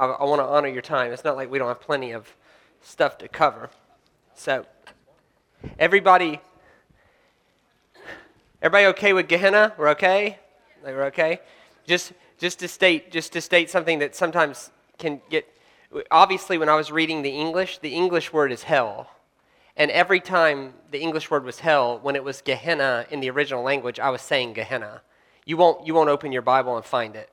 I, I want to honor your time. It's not like we don't have plenty of stuff to cover. So, everybody, everybody okay with Gehenna? We're okay. We're okay. Just, just to state, just to state something that sometimes can get. Obviously, when I was reading the English, the English word is hell. And every time the English word was hell, when it was Gehenna in the original language, I was saying Gehenna. You won't, you won't open your Bible and find it.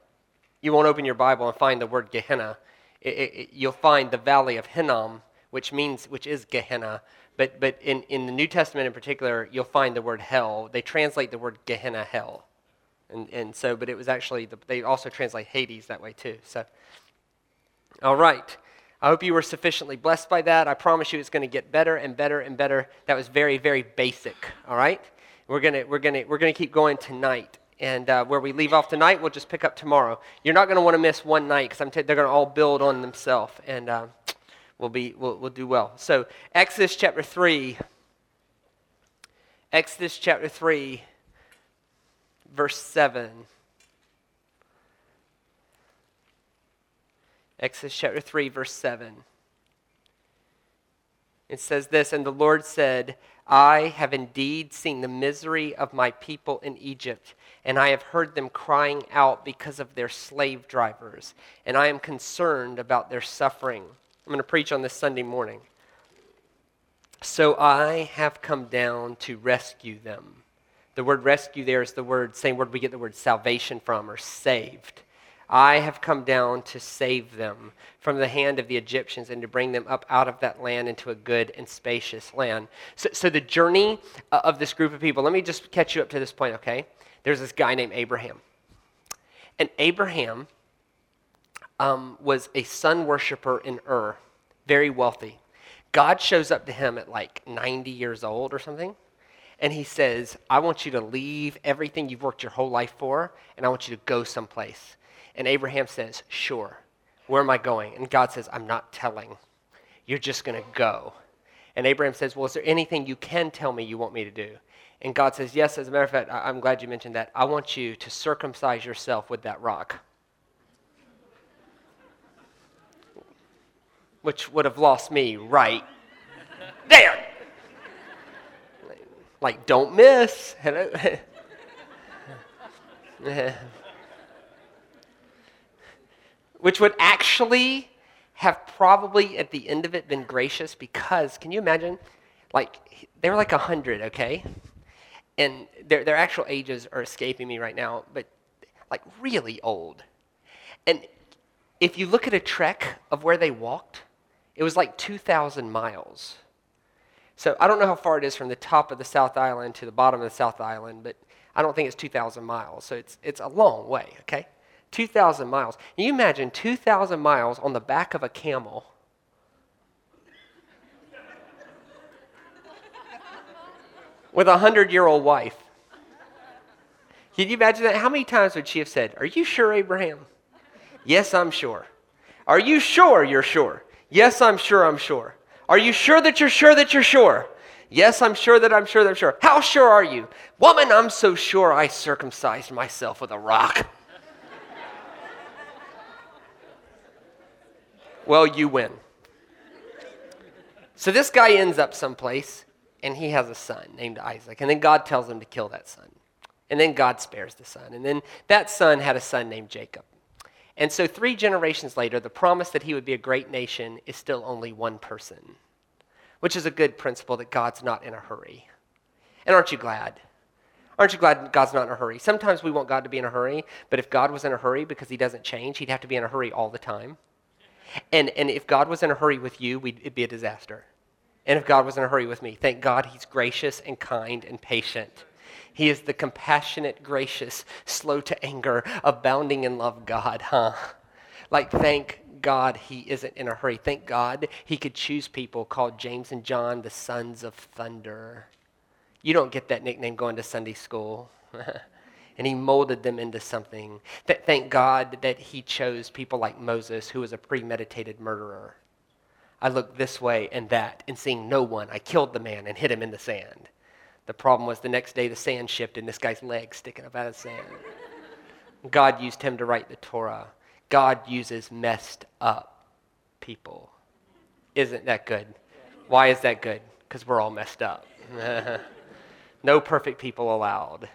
You won't open your Bible and find the word Gehenna. It, it, you'll find the valley of Hinnom, which means, which is Gehenna. But, but in, in the New Testament in particular, you'll find the word hell. They translate the word Gehenna hell. And, and so, but it was actually, the, they also translate Hades that way too. So, all right. I hope you were sufficiently blessed by that. I promise you it's going to get better and better and better. That was very, very basic, all right? We're going to we're gonna, we're gonna keep going tonight. And uh, where we leave off tonight, we'll just pick up tomorrow. You're not going to want to miss one night because t- they're going to all build on themselves, and uh, we'll, be, we'll, we'll do well. So, Exodus chapter 3. Exodus chapter 3, verse 7. Exodus chapter 3, verse 7. It says this And the Lord said, I have indeed seen the misery of my people in Egypt, and I have heard them crying out because of their slave drivers, and I am concerned about their suffering. I'm going to preach on this Sunday morning. So I have come down to rescue them. The word rescue there is the word, same word we get the word salvation from, or saved. I have come down to save them from the hand of the Egyptians and to bring them up out of that land into a good and spacious land. So, so the journey uh, of this group of people, let me just catch you up to this point, okay? There's this guy named Abraham. And Abraham um, was a sun worshiper in Ur, very wealthy. God shows up to him at like 90 years old or something and he says, I want you to leave everything you've worked your whole life for, and I want you to go someplace. And Abraham says, Sure. Where am I going? And God says, I'm not telling. You're just going to go. And Abraham says, Well, is there anything you can tell me you want me to do? And God says, Yes, as a matter of fact, I'm glad you mentioned that. I want you to circumcise yourself with that rock. Which would have lost me right there. Like, don't miss. which would actually have probably at the end of it been gracious because can you imagine? Like they were like 100 okay? And their, their actual ages are escaping me right now but like really old. And if you look at a trek of where they walked it was like 2000 miles. So i don't know how far it is from the top of the south island to the bottom of the south island but i don't think it's 2000 miles. So it's, it's a long way okay 2,000 miles. Can you imagine 2,000 miles on the back of a camel? with a 100 year old wife. Can you imagine that? How many times would she have said, Are you sure, Abraham? yes, I'm sure. Are you sure you're sure? Yes, I'm sure I'm sure. Are you sure that you're sure that you're sure? Yes, I'm sure that I'm sure that I'm sure. How sure are you? Woman, I'm so sure I circumcised myself with a rock. Well, you win. So this guy ends up someplace, and he has a son named Isaac. And then God tells him to kill that son. And then God spares the son. And then that son had a son named Jacob. And so, three generations later, the promise that he would be a great nation is still only one person, which is a good principle that God's not in a hurry. And aren't you glad? Aren't you glad God's not in a hurry? Sometimes we want God to be in a hurry, but if God was in a hurry because he doesn't change, he'd have to be in a hurry all the time. And, and if God was in a hurry with you, it'd be a disaster. And if God was in a hurry with me, thank God he's gracious and kind and patient. He is the compassionate, gracious, slow to anger, abounding in love God, huh? Like, thank God he isn't in a hurry. Thank God he could choose people called James and John, the sons of thunder. You don't get that nickname going to Sunday school. and he molded them into something. Th- thank God that he chose people like Moses, who was a premeditated murderer. I looked this way and that, and seeing no one, I killed the man and hit him in the sand. The problem was the next day the sand shifted and this guy's leg sticking up out of the sand. God used him to write the Torah. God uses messed up people. Isn't that good? Why is that good? Because we're all messed up. no perfect people allowed.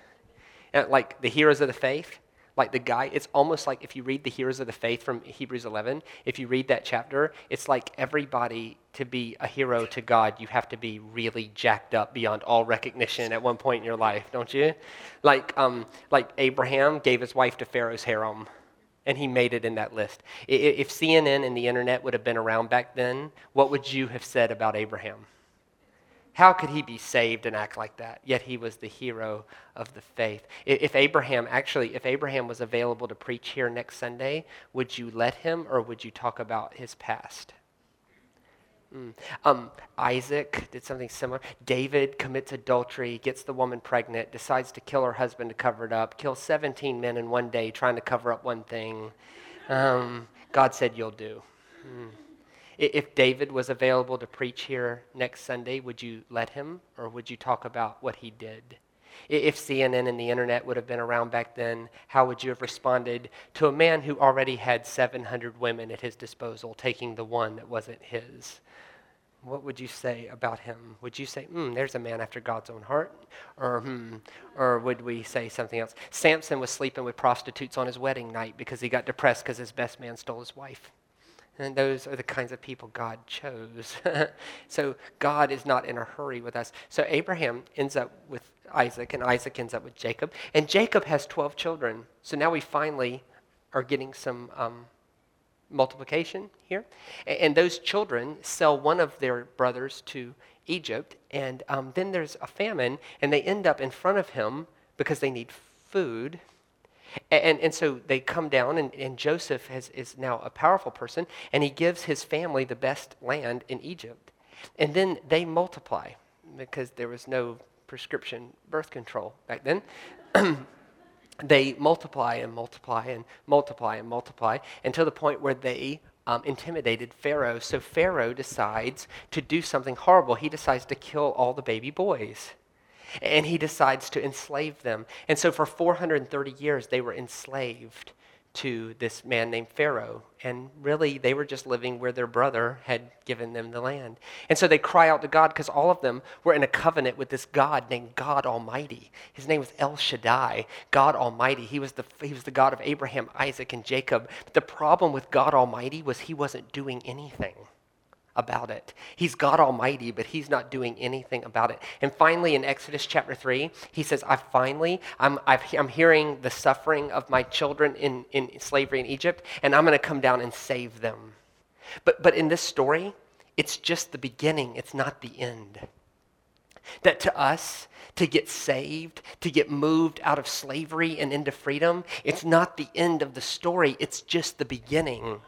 And like the heroes of the faith, like the guy, it's almost like if you read the heroes of the faith from Hebrews 11, if you read that chapter, it's like everybody to be a hero to God, you have to be really jacked up beyond all recognition at one point in your life, don't you? Like, um, like Abraham gave his wife to Pharaoh's harem, and he made it in that list. If CNN and the internet would have been around back then, what would you have said about Abraham? How could he be saved and act like that? Yet he was the hero of the faith. If Abraham, actually, if Abraham was available to preach here next Sunday, would you let him or would you talk about his past? Mm. Um, Isaac did something similar. David commits adultery, gets the woman pregnant, decides to kill her husband to cover it up, kills 17 men in one day trying to cover up one thing. Um, God said, You'll do. Mm. If David was available to preach here next Sunday, would you let him or would you talk about what he did? If CNN and the internet would have been around back then, how would you have responded to a man who already had 700 women at his disposal, taking the one that wasn't his? What would you say about him? Would you say, hmm, there's a man after God's own heart? Or, hmm, or would we say something else? Samson was sleeping with prostitutes on his wedding night because he got depressed because his best man stole his wife. And those are the kinds of people God chose. so God is not in a hurry with us. So Abraham ends up with Isaac, and Isaac ends up with Jacob. And Jacob has 12 children. So now we finally are getting some um, multiplication here. And those children sell one of their brothers to Egypt. And um, then there's a famine, and they end up in front of him because they need food. And, and so they come down, and, and Joseph has, is now a powerful person, and he gives his family the best land in Egypt. And then they multiply because there was no prescription birth control back then. they multiply and multiply and multiply and multiply until the point where they um, intimidated Pharaoh. So Pharaoh decides to do something horrible. He decides to kill all the baby boys and he decides to enslave them. And so for 430 years, they were enslaved to this man named Pharaoh. And really, they were just living where their brother had given them the land. And so they cry out to God because all of them were in a covenant with this God named God Almighty. His name was El Shaddai, God Almighty. He was the, he was the God of Abraham, Isaac, and Jacob. But the problem with God Almighty was he wasn't doing anything about it. He's God Almighty, but he's not doing anything about it. And finally, in Exodus chapter 3, he says, I finally, I'm, i am hearing the suffering of my children in, in slavery in Egypt, and I'm going to come down and save them. But, but in this story, it's just the beginning, it's not the end. That to us, to get saved, to get moved out of slavery and into freedom, it's not the end of the story, it's just the beginning.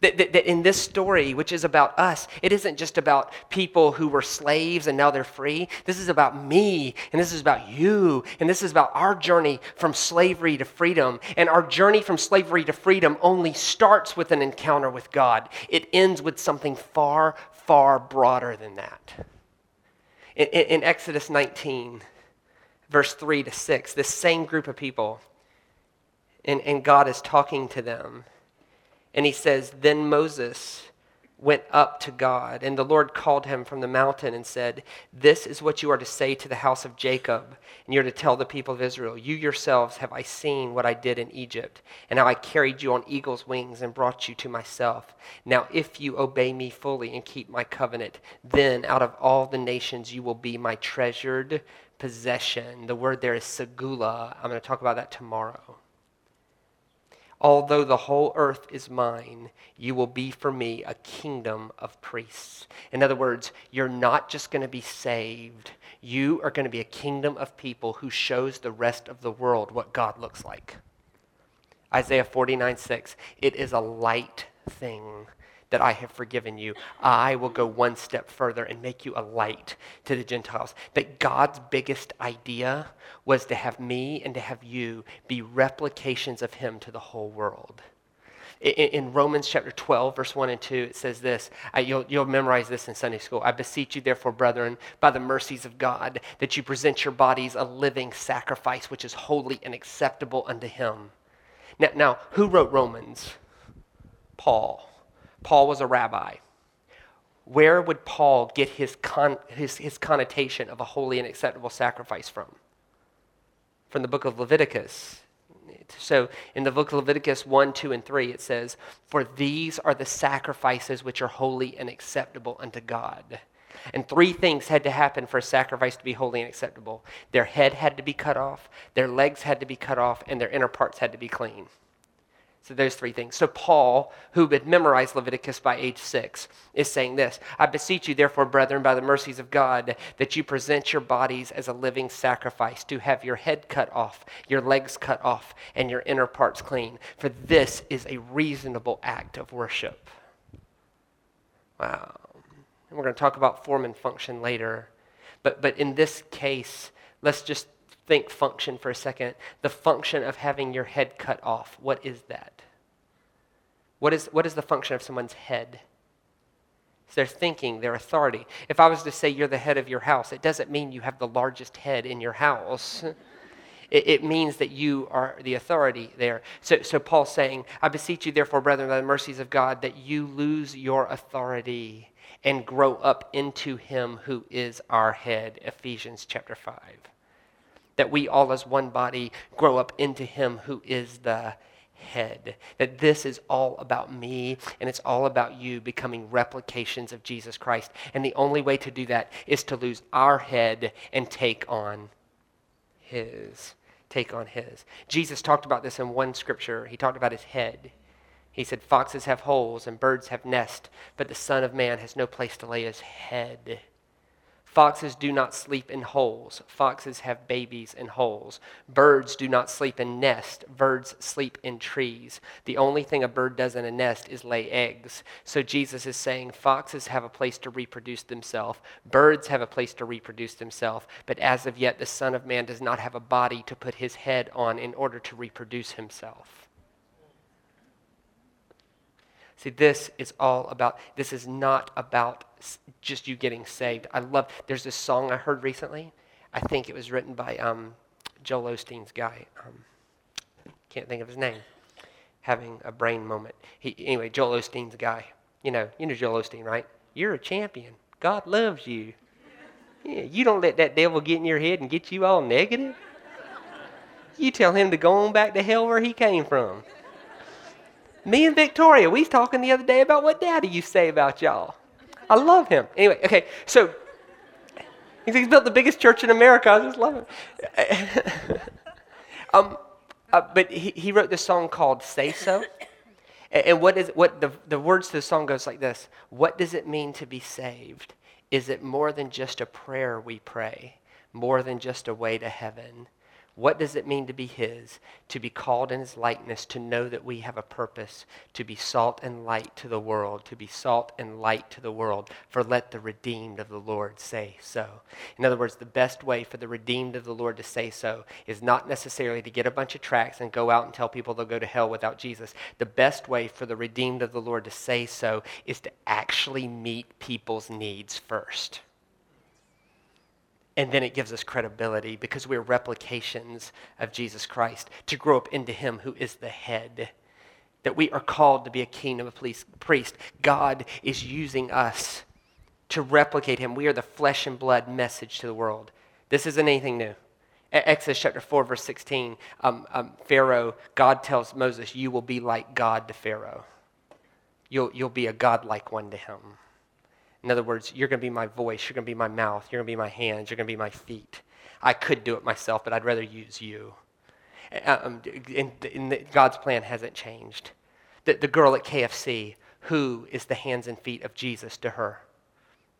That, that, that, in this story, which is about us, it isn't just about people who were slaves and now they're free. This is about me, and this is about you, and this is about our journey from slavery to freedom. And our journey from slavery to freedom only starts with an encounter with God, it ends with something far, far broader than that. In, in, Exodus 19, verse 3 to 6, this same group of people, and, and God is talking to them. And he says, Then Moses went up to God, and the Lord called him from the mountain and said, This is what you are to say to the house of Jacob, and you're to tell the people of Israel, You yourselves have I seen what I did in Egypt, and how I carried you on eagle's wings and brought you to myself. Now, if you obey me fully and keep my covenant, then out of all the nations you will be my treasured possession. The word there is segula. I'm going to talk about that tomorrow. Although the whole earth is mine, you will be for me a kingdom of priests. In other words, you're not just going to be saved, you are going to be a kingdom of people who shows the rest of the world what God looks like. Isaiah 49 6, it is a light thing that I have forgiven you, I will go one step further and make you a light to the Gentiles. That God's biggest idea was to have me and to have you be replications of Him to the whole world. In, Romans chapter 12, verse 1 and 2, it says this. You'll, you'll memorize this in Sunday school. I beseech you, therefore, brethren, by the mercies of God, that you present your bodies a living sacrifice, which is holy and acceptable unto Him Now, now who wrote Romans? Paul. Paul was a rabbi. Where would Paul get his, con- his, his connotation of a holy and acceptable sacrifice from? From the book of Leviticus. So in the book of Leviticus 1, 2, and 3, it says, For these are the sacrifices which are holy and acceptable unto God. And three things had to happen for a sacrifice to be holy and acceptable their head had to be cut off, their legs had to be cut off, and their inner parts had to be clean. So there's three things. So Paul, who had memorized Leviticus by age six, is saying this I beseech you, therefore, brethren, by the mercies of God, that you present your bodies as a living sacrifice, to have your head cut off, your legs cut off, and your inner parts clean. For this is a reasonable act of worship. Wow. And we're going to talk about form and function later. But, but in this case, let's just think function for a second. The function of having your head cut off, what is that? What is, what is the function of someone's head? It's their thinking, their authority. If I was to say you're the head of your house, it doesn't mean you have the largest head in your house. It, it, means that you are the authority there. So, so Paul's saying, I beseech you, therefore, brethren, by the mercies of God, that you lose your authority and grow up into him who is our head. Ephesians chapter 5. That we all as one body grow up into him who is the head. That this is all about me and it's all about you becoming replications of Jesus Christ. And the only way to do that is to lose our head and take on his. Take on his. Jesus talked about this in one scripture. He talked about his head. He said, Foxes have holes and birds have nests, but the Son of Man has no place to lay his head. Foxes do not sleep in holes. Foxes have babies in holes. Birds do not sleep in nests. Birds sleep in trees. The only thing a bird does in a nest is lay eggs. So Jesus is saying foxes have a place to reproduce themselves. Birds have a place to reproduce themselves. But as of yet, the Son of Man does not have a body to put his head on in order to reproduce himself. See, this is all about, this is not about just you getting saved. I love, there's this song I heard recently. I think it was written by um, Joel Osteen's guy. Um, can't think of his name. Having a brain moment. He, anyway, Joel Osteen's guy. You know, you know Joel Osteen, right? You're a champion. God loves you. Yeah, you don't let that devil get in your head and get you all negative. You tell him to go on back to hell where he came from. Me and Victoria, we was talking the other day about what Daddy used to say about y'all. I love him. Anyway, okay, so he's built the biggest church in America. I just love it. um, uh, but he, he wrote this song called "Say So," and what is what the the words to the song goes like this: What does it mean to be saved? Is it more than just a prayer we pray? More than just a way to heaven? What does it mean to be His, to be called in His likeness, to know that we have a purpose, to be salt and light to the world, to be salt and light to the world? For let the redeemed of the Lord say so. In other words, the best way for the redeemed of the Lord to say so is not necessarily to get a bunch of tracts and go out and tell people they'll go to hell without Jesus. The best way for the redeemed of the Lord to say so is to actually meet people's needs first. And then it gives us credibility because we're replications of Jesus Christ to grow up into Him who is the head. That we are called to be a king of a priest. God is using us to replicate Him. We are the flesh and blood message to the world. This isn't anything new. Exodus chapter 4, verse 16, um, um, Pharaoh, God tells Moses, You will be like God to Pharaoh. You'll, you'll be a God like one to him. In other words, you're going to be my voice, you're going to be my mouth, you're going to be my hands, you're going to be my feet. I could do it myself, but I'd rather use you. Um, and, God's plan hasn't changed. The, the girl at KFC, who is the hands and feet of Jesus to her?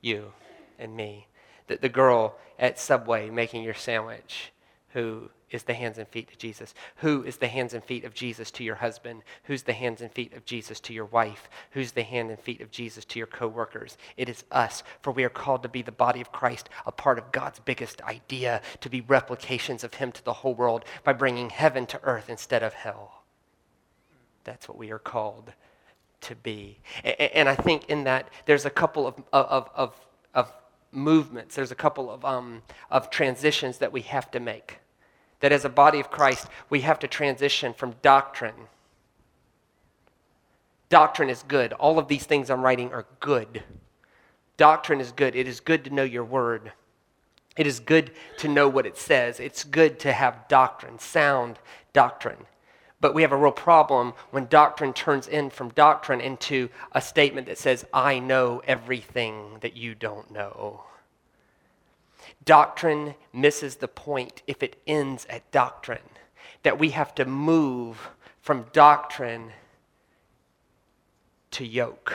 You and me. The, the girl at Subway making your sandwich, who is the hands and feet of Jesus? Who is the hands and feet of Jesus to your husband? Who's the hands and feet of Jesus to your wife? Who's the hand and feet of Jesus to your coworkers? It is us, for we are called to be the body of Christ, a part of God's biggest idea, to be replications of Him to the whole world by bringing heaven to earth instead of hell. That's what we are called to be. And I think in that there's a couple of, of, of, of movements, there's a couple of, um, of transitions that we have to make that as a body of Christ, we have to transition from doctrine. Doctrine is good. All of these things I'm writing are good. Doctrine is good. It is good to know your word. It is good to know what it says. It's good to have doctrine, sound doctrine. But we have a real problem when doctrine turns in from doctrine into a statement that says, I know everything that you don't know. Doctrine misses the point if it ends at doctrine, that we have to move from doctrine to yoke.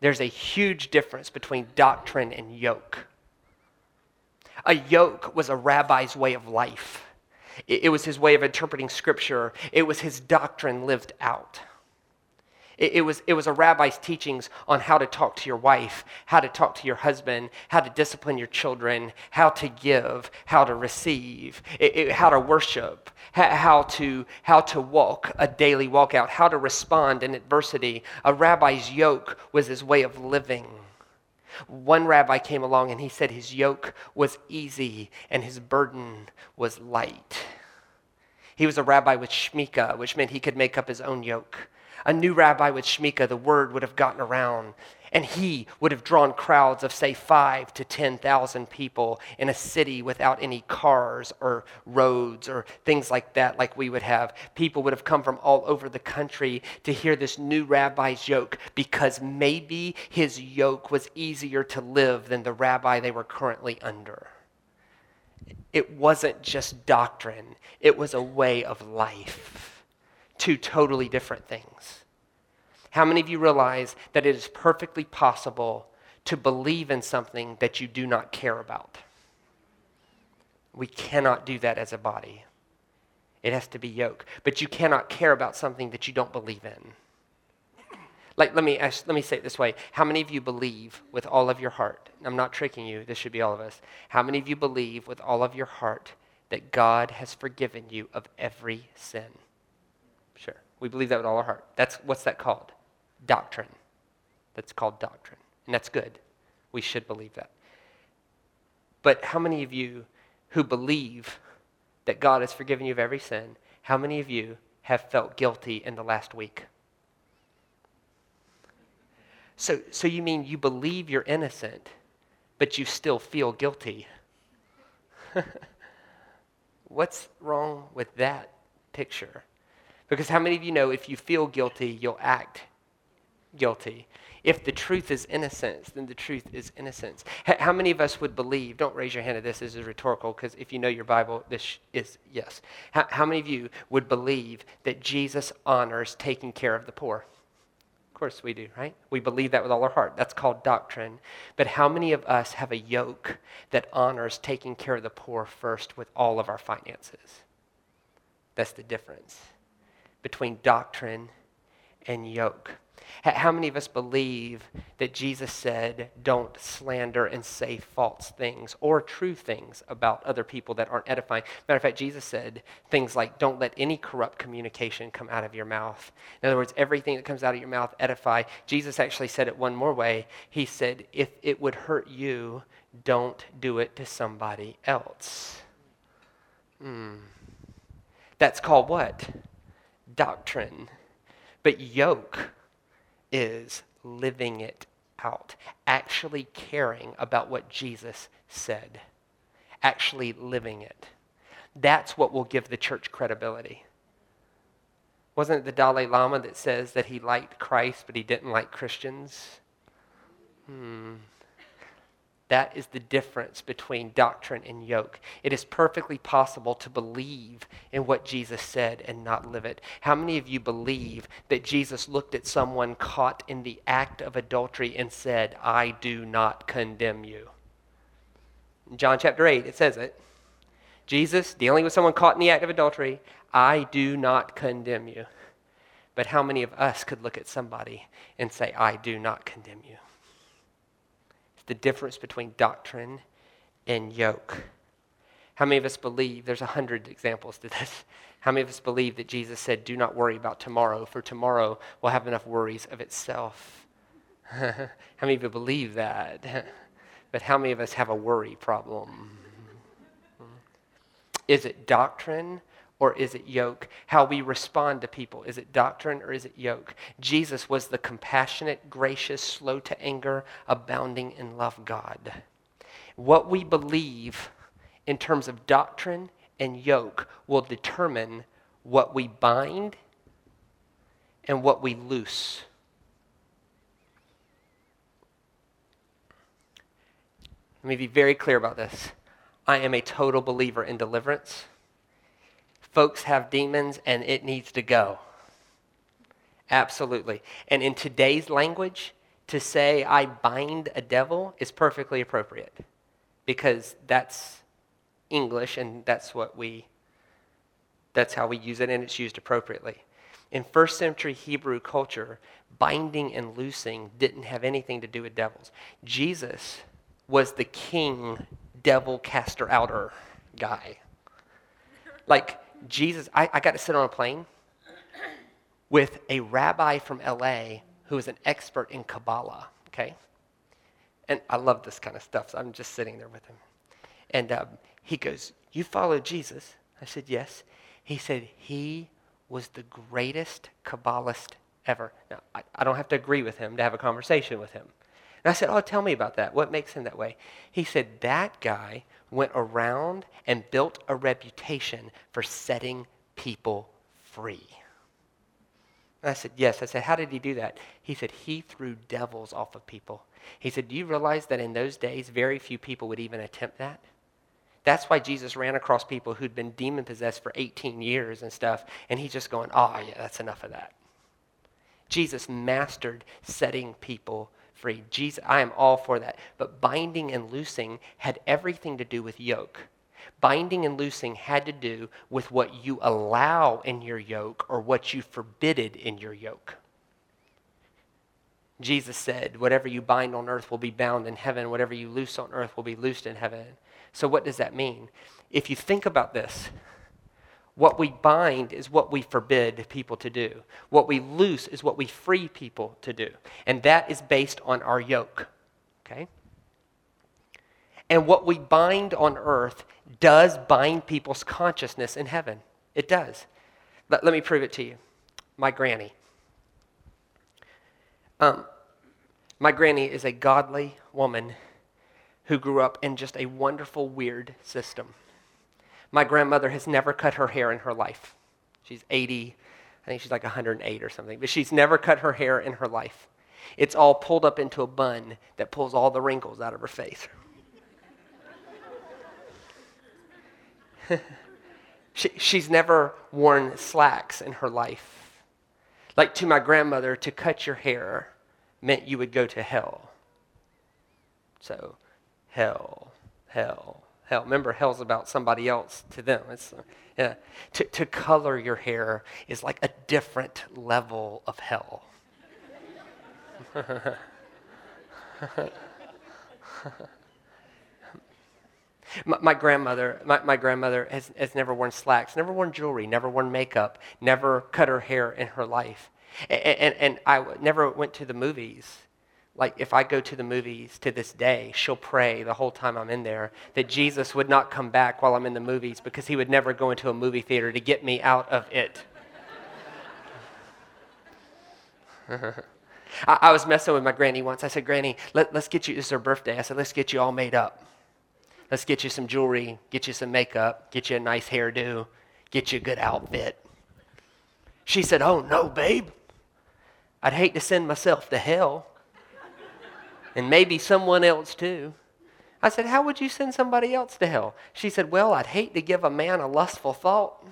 There's a huge difference between doctrine and yoke. A yoke was a rabbi's way of life. It, was his way of interpreting scripture. It was his doctrine lived out. It, it, was, it was a rabbi's teachings on how to talk to your wife, how to talk to your husband, how to discipline your children, how to give, how to receive, it, how to worship, how to, how to walk a daily walk out, how to respond in adversity. A rabbi's yoke was his way of living. One rabbi came along and he said his yoke was easy and his burden was light. He was a rabbi with shmika, which meant he could make up his own yoke. A new rabbi with shmika, the word would have gotten around and he would have drawn crowds of, say, five to 10,000 people in a city without any cars or roads or things like that, like we would have. People would have come from all over the country to hear this new rabbi's yoke because maybe his yoke was easier to live than the rabbi they were currently under. It wasn't just doctrine, it was a way of life. Two totally different things. How many of you realize that it is perfectly possible to believe in something that you do not care about? We cannot do that as a body. It has to be yoke. But you cannot care about something that you don't believe in. Like, let me, ask, let me say it this way. How many of you believe with all of your heart? I'm not tricking you, this should be all of us. How many of you believe with all of your heart that God has forgiven you of every sin? We believe that with all our heart. That's what's that called? doctrine. That's called doctrine. And that's good. We should believe that. But how many of you who believe that God has forgiven you of every sin, how many of you have felt guilty in the last week? So, so you mean you believe you're innocent, but you still feel guilty? What's wrong with that picture? Because how many of you know if you feel guilty, you'll act guilty. If the truth is innocence, then the truth is innocence. How many of us would believe? Don't raise your hand at this. This is rhetorical because if you know your Bible, this is yes. How, how many of you would believe that Jesus honors taking care of the poor? Of course we do, right? We believe that with all our heart. That's called doctrine. But how many of us have a yoke that honors taking care of the poor first with all of our finances? That's the difference between doctrine and yoke. How many of us believe that Jesus said, don't slander and say false things or true things about other people that aren't edifying? Matter of fact, Jesus said things like, don't let any corrupt communication come out of your mouth. In other words, everything that comes out of your mouth edify. Jesus actually said it one more way. He said, if it would hurt you, don't do it to somebody else. Hmm. That's called what? Doctrine. But yoke is living it out, actually caring about what Jesus said, actually living it. That's what will give the church credibility. Wasn't it the Dalai Lama that says that he liked Christ, but he didn't like Christians? Hmm. That is the difference between doctrine and yoke. It is perfectly possible to believe in what Jesus said and not live it. How many of you believe that Jesus looked at someone caught in the act of adultery and said, I do not condemn you? In John chapter 8, it says it. Jesus, dealing with someone caught in the act of adultery, I do not condemn you. But how many of us could look at somebody and say, I do not condemn you? The difference between doctrine and yoke. How many of us believe, there's a hundred examples to this. How many of us believe that Jesus said, Do not worry about tomorrow, for tomorrow will have enough worries of itself? how many of you believe that? but how many of us have a worry problem? Is it doctrine or is it yoke? How we respond to people. Is it doctrine or is it yoke? Jesus was the compassionate, gracious, slow to anger, abounding in love God. What we believe in terms of doctrine and yoke will determine what we bind and what we loose. Let me be very clear about this. I am a total believer in deliverance. Folks have demons and it needs to go. Absolutely. And in today's language, to say I bind a devil is perfectly appropriate because that's English and that's what we that's how we use it and it's used appropriately. In first century Hebrew culture, binding and loosing didn't have anything to do with devils. Jesus was the king devil caster outer guy. Like Jesus, I, I got to sit on a plane with a rabbi from LA who is an expert in Kabbalah, okay? And I love this kind of stuff, so I'm just sitting there with him. And um, he goes, You follow Jesus? I said, Yes. He said, He was the greatest Kabbalist ever. Now, I, I don't have to agree with him to have a conversation with him. And I said, Oh, tell me about that. What makes him that way? He said, That guy went around and built a reputation for setting people free. And I said, Yes. I said, How did he do that? He said, He threw devils off of people. He said, Do you realize that in those days, very few people would even attempt that? That's why Jesus ran across people who'd been demon possessed for 18 years and stuff, and he's just going, Oh, yeah, that's enough of that. Jesus mastered setting people free. Jesus, I am all for that. But binding and loosing had everything to do with yoke. Binding and loosing had to do with what you allow in your yoke or what you forbidded in your yoke. Jesus said, Whatever you bind on earth will be bound in heaven, whatever you loose on earth will be loosed in heaven. So, what does that mean? If you think about this, what we bind is what we forbid people to do. What we loose is what we free people to do. And that is based on our yoke. Okay? And what we bind on earth does bind people's consciousness in heaven. It does. Let, let me prove it to you. My granny. Um, my granny is a godly woman who grew up in just a wonderful, weird system. My grandmother has never cut her hair in her life. She's 80, I think she's like 108 or something, but she's never cut her hair in her life. It's all pulled up into a bun that pulls all the wrinkles out of her face. she, she's never worn slacks in her life. Like to my grandmother, to cut your hair meant you would go to hell. So, hell, hell, hell. Remember, hell's about somebody else to them. It's, uh, yeah. to, to color your hair is like a different level of hell. my, my, grandmother, my, my grandmother has, has never worn slacks, never worn jewelry, never worn makeup, never cut her hair in her life. And, and, and I never went to the movies like if I go to the movies to this day, she'll pray the whole time I'm in there that Jesus would not come back while I'm in the movies because he would never go into a movie theater to get me out of it. I, I, was messing with my granny once. I said, Granny, let, let's get you, is her birthday. I said, let's get you all made up. Let's get you some jewelry, get you some makeup, get you a nice hairdo, get you a good outfit. She said, Oh, no, babe. I'd hate to send myself to hell and maybe someone else too. I said, How would you send somebody else to hell? She said, Well, I'd hate to give a man a lustful thought.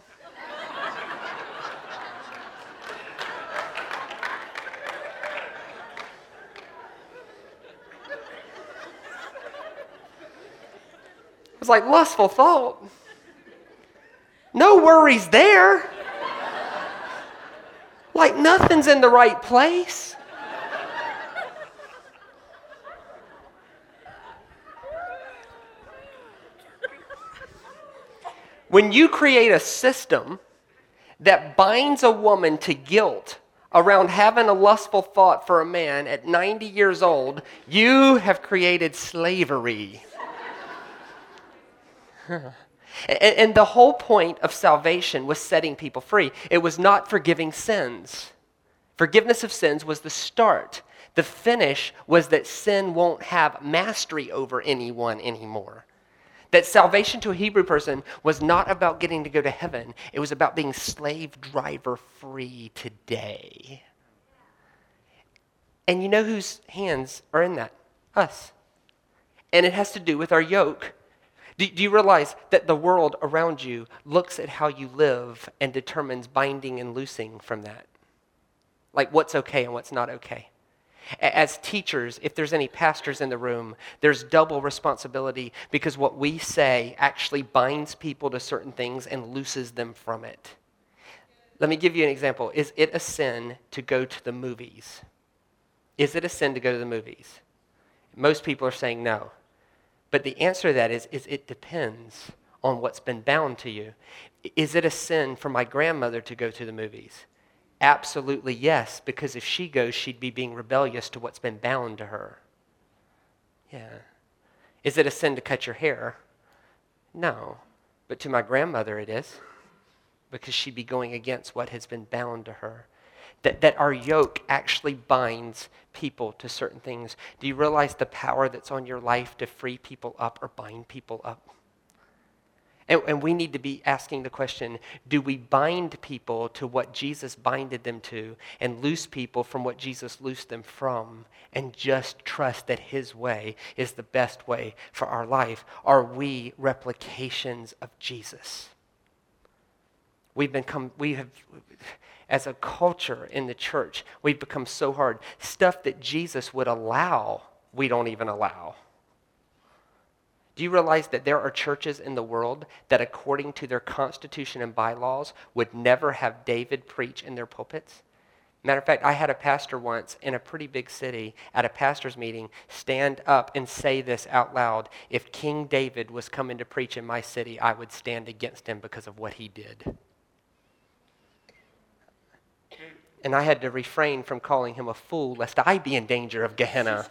I was like, lustful thought. No worries there. Like nothing's in the right place. When you create a system that binds a woman to guilt around having a lustful thought for a man at 90 years old, you have created slavery. And, the whole point of salvation was setting people free. It was not forgiving sins. Forgiveness of sins was the start. The finish was that sin won't have mastery over anyone anymore. That salvation to a Hebrew person was not about getting to go to heaven, it was about being slave driver free today. And you know whose hands are in that? Us. And it has to do with our yoke. Do, do, you realize that the world around you looks at how you live and determines binding and loosing from that? Like what's okay and what's not okay? As teachers, if there's any pastors in the room, there's double responsibility because what we say actually binds people to certain things and looses them from it. Let me give you an example. Is it a sin to go to the movies? Is it a sin to go to the movies? Most people are saying no. But the answer to that is, is it depends on what's been bound to you. Is it a sin for my grandmother to go to the movies? Absolutely yes, because if she goes, she'd be being rebellious to what's been bound to her. Yeah. Is it a sin to cut your hair? No. But to my grandmother, it is, because she'd be going against what has been bound to her. That, that our yoke actually binds people to certain things. Do you realize the power that's on your life to free people up or bind people up? And, and, we need to be asking the question do we bind people to what Jesus binded them to and loose people from what Jesus loosed them from and just trust that his way is the best way for our life? Are we replications of Jesus? We've become, we have, as a culture in the church, we've become so hard. Stuff that Jesus would allow, we don't even allow. Do you realize that there are churches in the world that, according to their constitution and bylaws, would never have David preach in their pulpits? Matter of fact, I had a pastor once in a pretty big city at a pastor's meeting stand up and say this out loud. If King David was coming to preach in my city, I would stand against him because of what he did. And I had to refrain from calling him a fool lest I be in danger of Gehenna.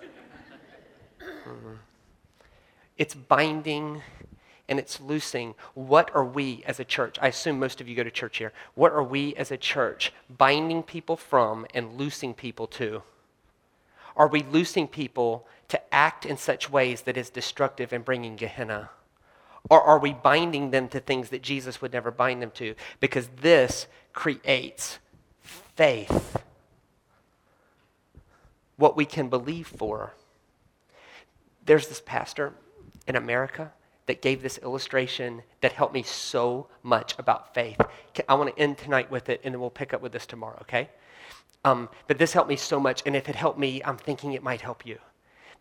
mm-hmm. It's binding and it's loosing. What are we as a church? I assume most of you go to church here. What are we as a church binding people from and loosing people to? Are we loosing people to act in such ways that is destructive and bringing Gehenna? Or are we binding them to things that Jesus would never bind them to? Because this creates faith. What we can believe for. There's this pastor in America that gave this illustration that helped me so much about faith. I want to end tonight with it, and then we'll pick up with this tomorrow, okay? Um, but this helped me so much, and if it helped me, I'm thinking it might help you.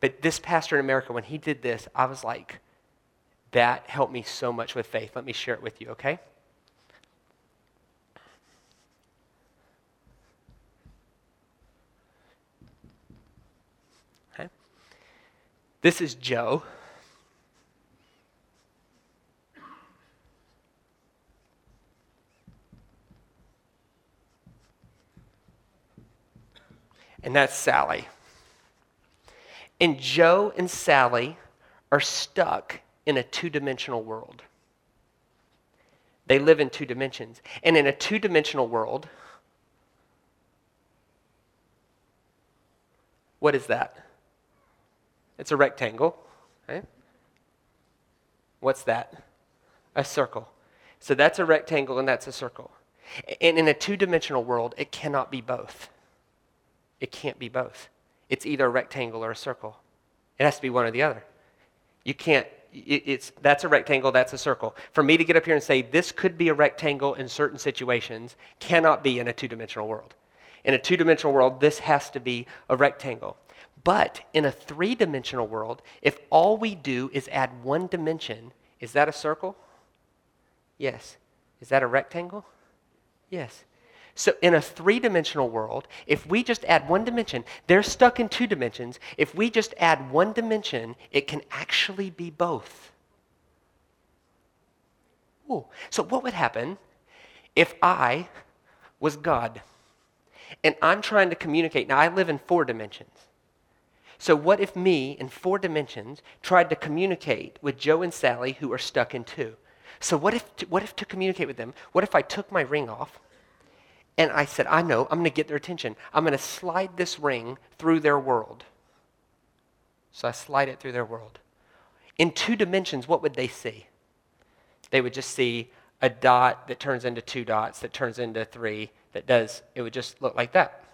But this pastor in America, when he did this, I was like, that helped me so much with faith. Let me share it with you, okay? Okay. This is Joe. And that's Sally. And Joe and Sally are stuck in a two dimensional world. They live in two dimensions. And in a two dimensional world, what is that? It's a rectangle. Okay? What's that? A circle. So that's a rectangle and that's a circle. And in a two dimensional world, it cannot be both. It can't be both. It's either a rectangle or a circle. It has to be one or the other. You can't, it's, that's a rectangle, that's a circle. For me to get up here and say this could be a rectangle in certain situations cannot be in a two dimensional world. In a two dimensional world, this has to be a rectangle. But in a three dimensional world, if all we do is add one dimension, is that a circle? Yes. Is that a rectangle? Yes. So, in a three dimensional world, if we just add one dimension, they're stuck in two dimensions. If we just add one dimension, it can actually be both. Ooh. So, what would happen if I was God and I'm trying to communicate? Now, I live in four dimensions. So, what if me in four dimensions tried to communicate with Joe and Sally who are stuck in two? So, what if, what if to communicate with them, what if I took my ring off and I said, I know, I'm going to get their attention. I'm going to slide this ring through their world. So I slide it through their world. In two dimensions, what would they see? They would just see a dot that turns into two dots, that turns into three, that does, it would just look like that.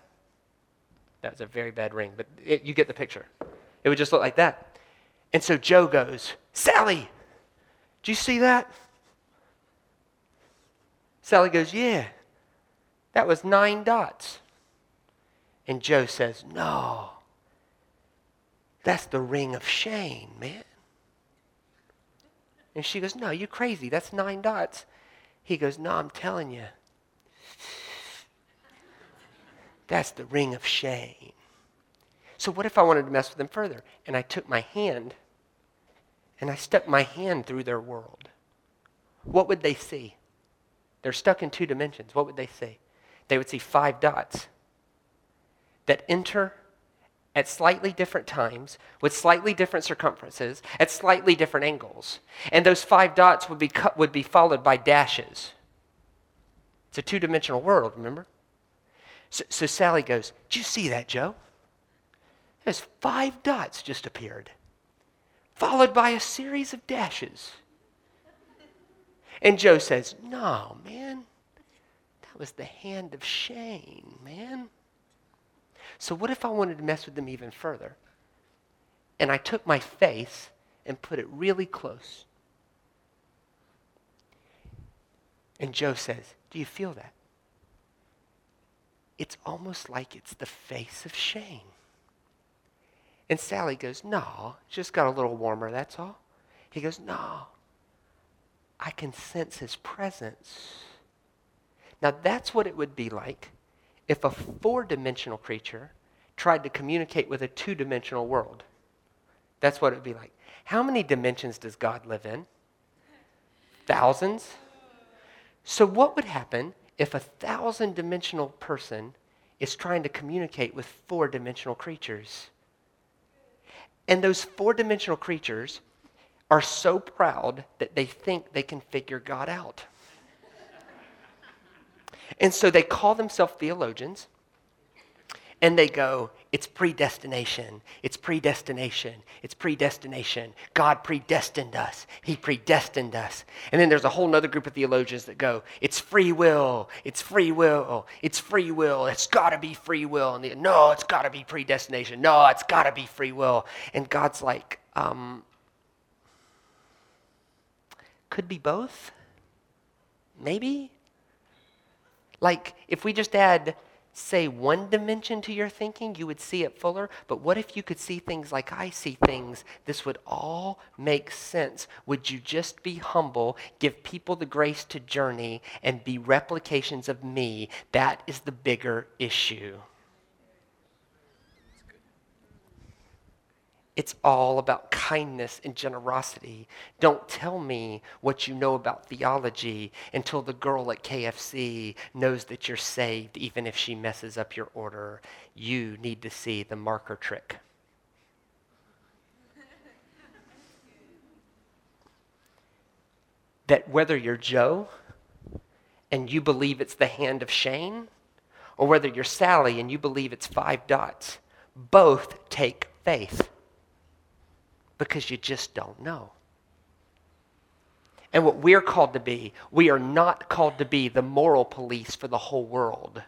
That's a very bad ring, but it, you get the picture. It would just look like that. And so Joe goes, Sally, do you see that? Sally goes, Yeah, that was nine dots. And Joe says, No, that's the ring of Shane, man. And she goes, No, you're crazy. That's nine dots. He goes, No, I'm telling you. That's the ring of Shane. So, what if I wanted to mess with them further? And I took my hand and I stuck my hand through their world. What would they see? They're stuck in two dimensions. What would they see? They would see five dots that enter at slightly different times, with slightly different circumferences, at slightly different angles. And those five dots would be, cut, would be followed by dashes. It's a two dimensional world, remember? So, so Sally goes, Did you see that, Joe? There's five dots just appeared, followed by a series of dashes. And Joe says, No, man. Was the hand of Shane, man. So, what if I wanted to mess with them even further? And I took my face and put it really close. And Joe says, Do you feel that? It's almost like it's the face of Shane. And Sally goes, No, just got a little warmer, that's all. He goes, No, I can sense his presence. Now, that's what it would be like if a four dimensional creature tried to communicate with a two dimensional world. That's what it would be like. How many dimensions does God live in? Thousands? So, what would happen if a thousand dimensional person is trying to communicate with four dimensional creatures? And those four dimensional creatures are so proud that they think they can figure God out. And so they call themselves theologians and they go, it's predestination. It's predestination. It's predestination. God predestined us. He predestined us. And then there's a whole other group of theologians that go, it's free will. It's free will. It's free will. It's got to be free will. And no, it's got to be predestination. No, it's got to be free will. And God's like, um, could be both? Maybe? Like, if we just add, say, one dimension to your thinking, you would see it fuller. But what if you could see things like I see things? This would all make sense. Would you just be humble, give people the grace to journey, and be replications of me? That is the bigger issue. It's all about kindness and generosity. Don't tell me what you know about theology until the girl at KFC knows that you're saved, even if she messes up your order. You need to see the marker trick. that whether you're Joe and you believe it's the hand of Shane, or whether you're Sally and you believe it's five dots, both take faith because you just don't know. And what we're called to be, we are not called to be the moral police for the whole world.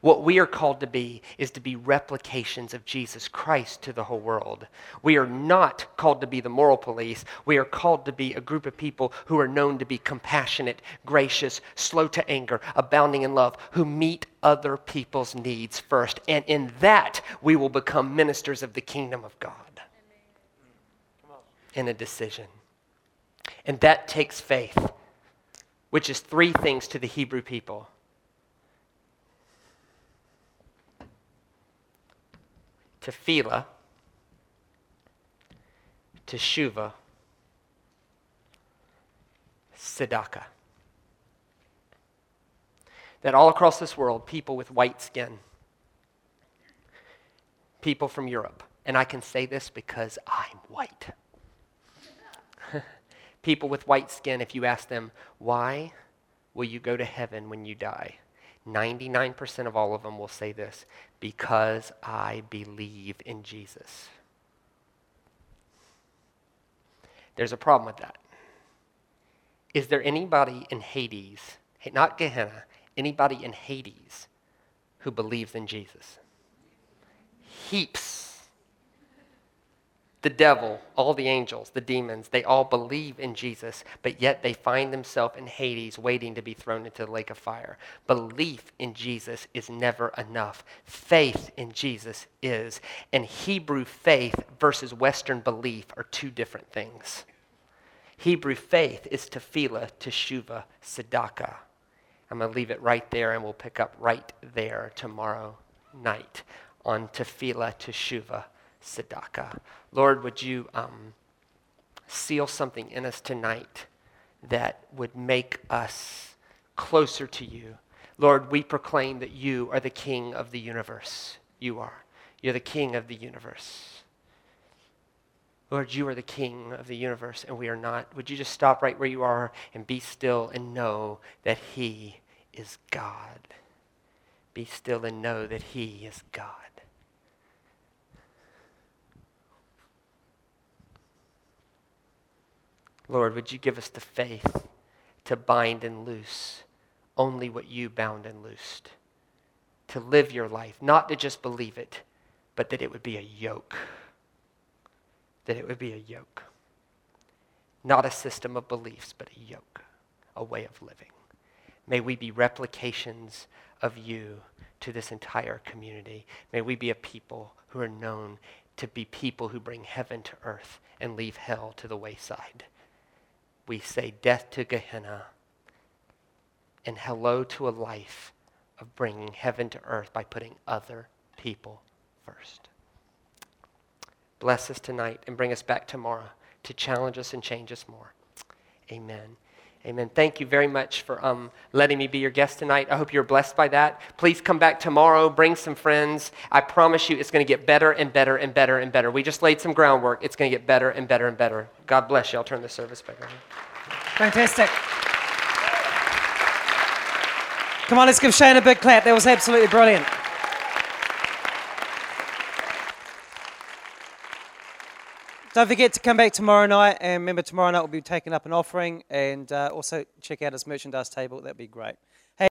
What we are called to be is to be replications of Jesus Christ to the whole world. We are not called to be the moral police. We are called to be a group of people who are known to be compassionate, gracious, slow to anger, abounding in love, who meet other people's needs first. And in that, we will become ministers of the kingdom of God in a decision. And that takes faith, which is three things to the Hebrew people. Tefillah, teshuva, tzedakah. That all across this world, people with white skin, people from Europe, and I can say this because I'm white People with white skin, if you ask them, why will you go to heaven when you die? 99% of all of them will say this because I believe in Jesus. There's a problem with that. Is there anybody in Hades, not Gehenna, anybody in Hades who believes in Jesus? Heaps the devil, all the angels, the demons, they all believe in Jesus, but yet they find themselves in Hades waiting to be thrown into the lake of fire. Belief in Jesus is never enough. Faith in Jesus is. And Hebrew faith versus Western belief are two different things. Hebrew faith is tefillah, teshuva, tzedakah. I'm going to leave it right there and we'll pick up right there tomorrow night on tefillah, teshuva, tzedakah. Lord, would you um, seal something in us tonight that would make us closer to you? Lord, we proclaim that you are the King of the universe. You are. You're the King of the universe. Lord, you are the King of the universe, and we are not. Would you just stop right where you are and be still and know that He is God? Be still and know that He is God. Lord, would you give us the faith to bind and loose only what you bound and loosed? To live your life, not to just believe it, but that it would be a yoke. That it would be a yoke. Not a system of beliefs, but a yoke, a way of living. May we be replications of you to this entire community. May we be a people who are known to be people who bring heaven to earth and leave hell to the wayside we say death to Gehenna and hello to a life of bringing heaven to earth by putting other people first. Bless us tonight and bring us back tomorrow to challenge us and change us more. Amen. Amen. Thank you very much for um, letting me be your guest tonight. I hope you're blessed by that. Please come back tomorrow. Bring some friends. I promise you it's going to get better and better and better and better. We just laid some groundwork. It's going to get better and better and better. God bless you. I'll turn the service back over. Fantastic. Come on, let's give Shane a big clap. That was absolutely brilliant. Don't forget to come back tomorrow night, and remember, tomorrow night we'll be taking up an offering, and uh, also check out his merchandise table. That'd be great.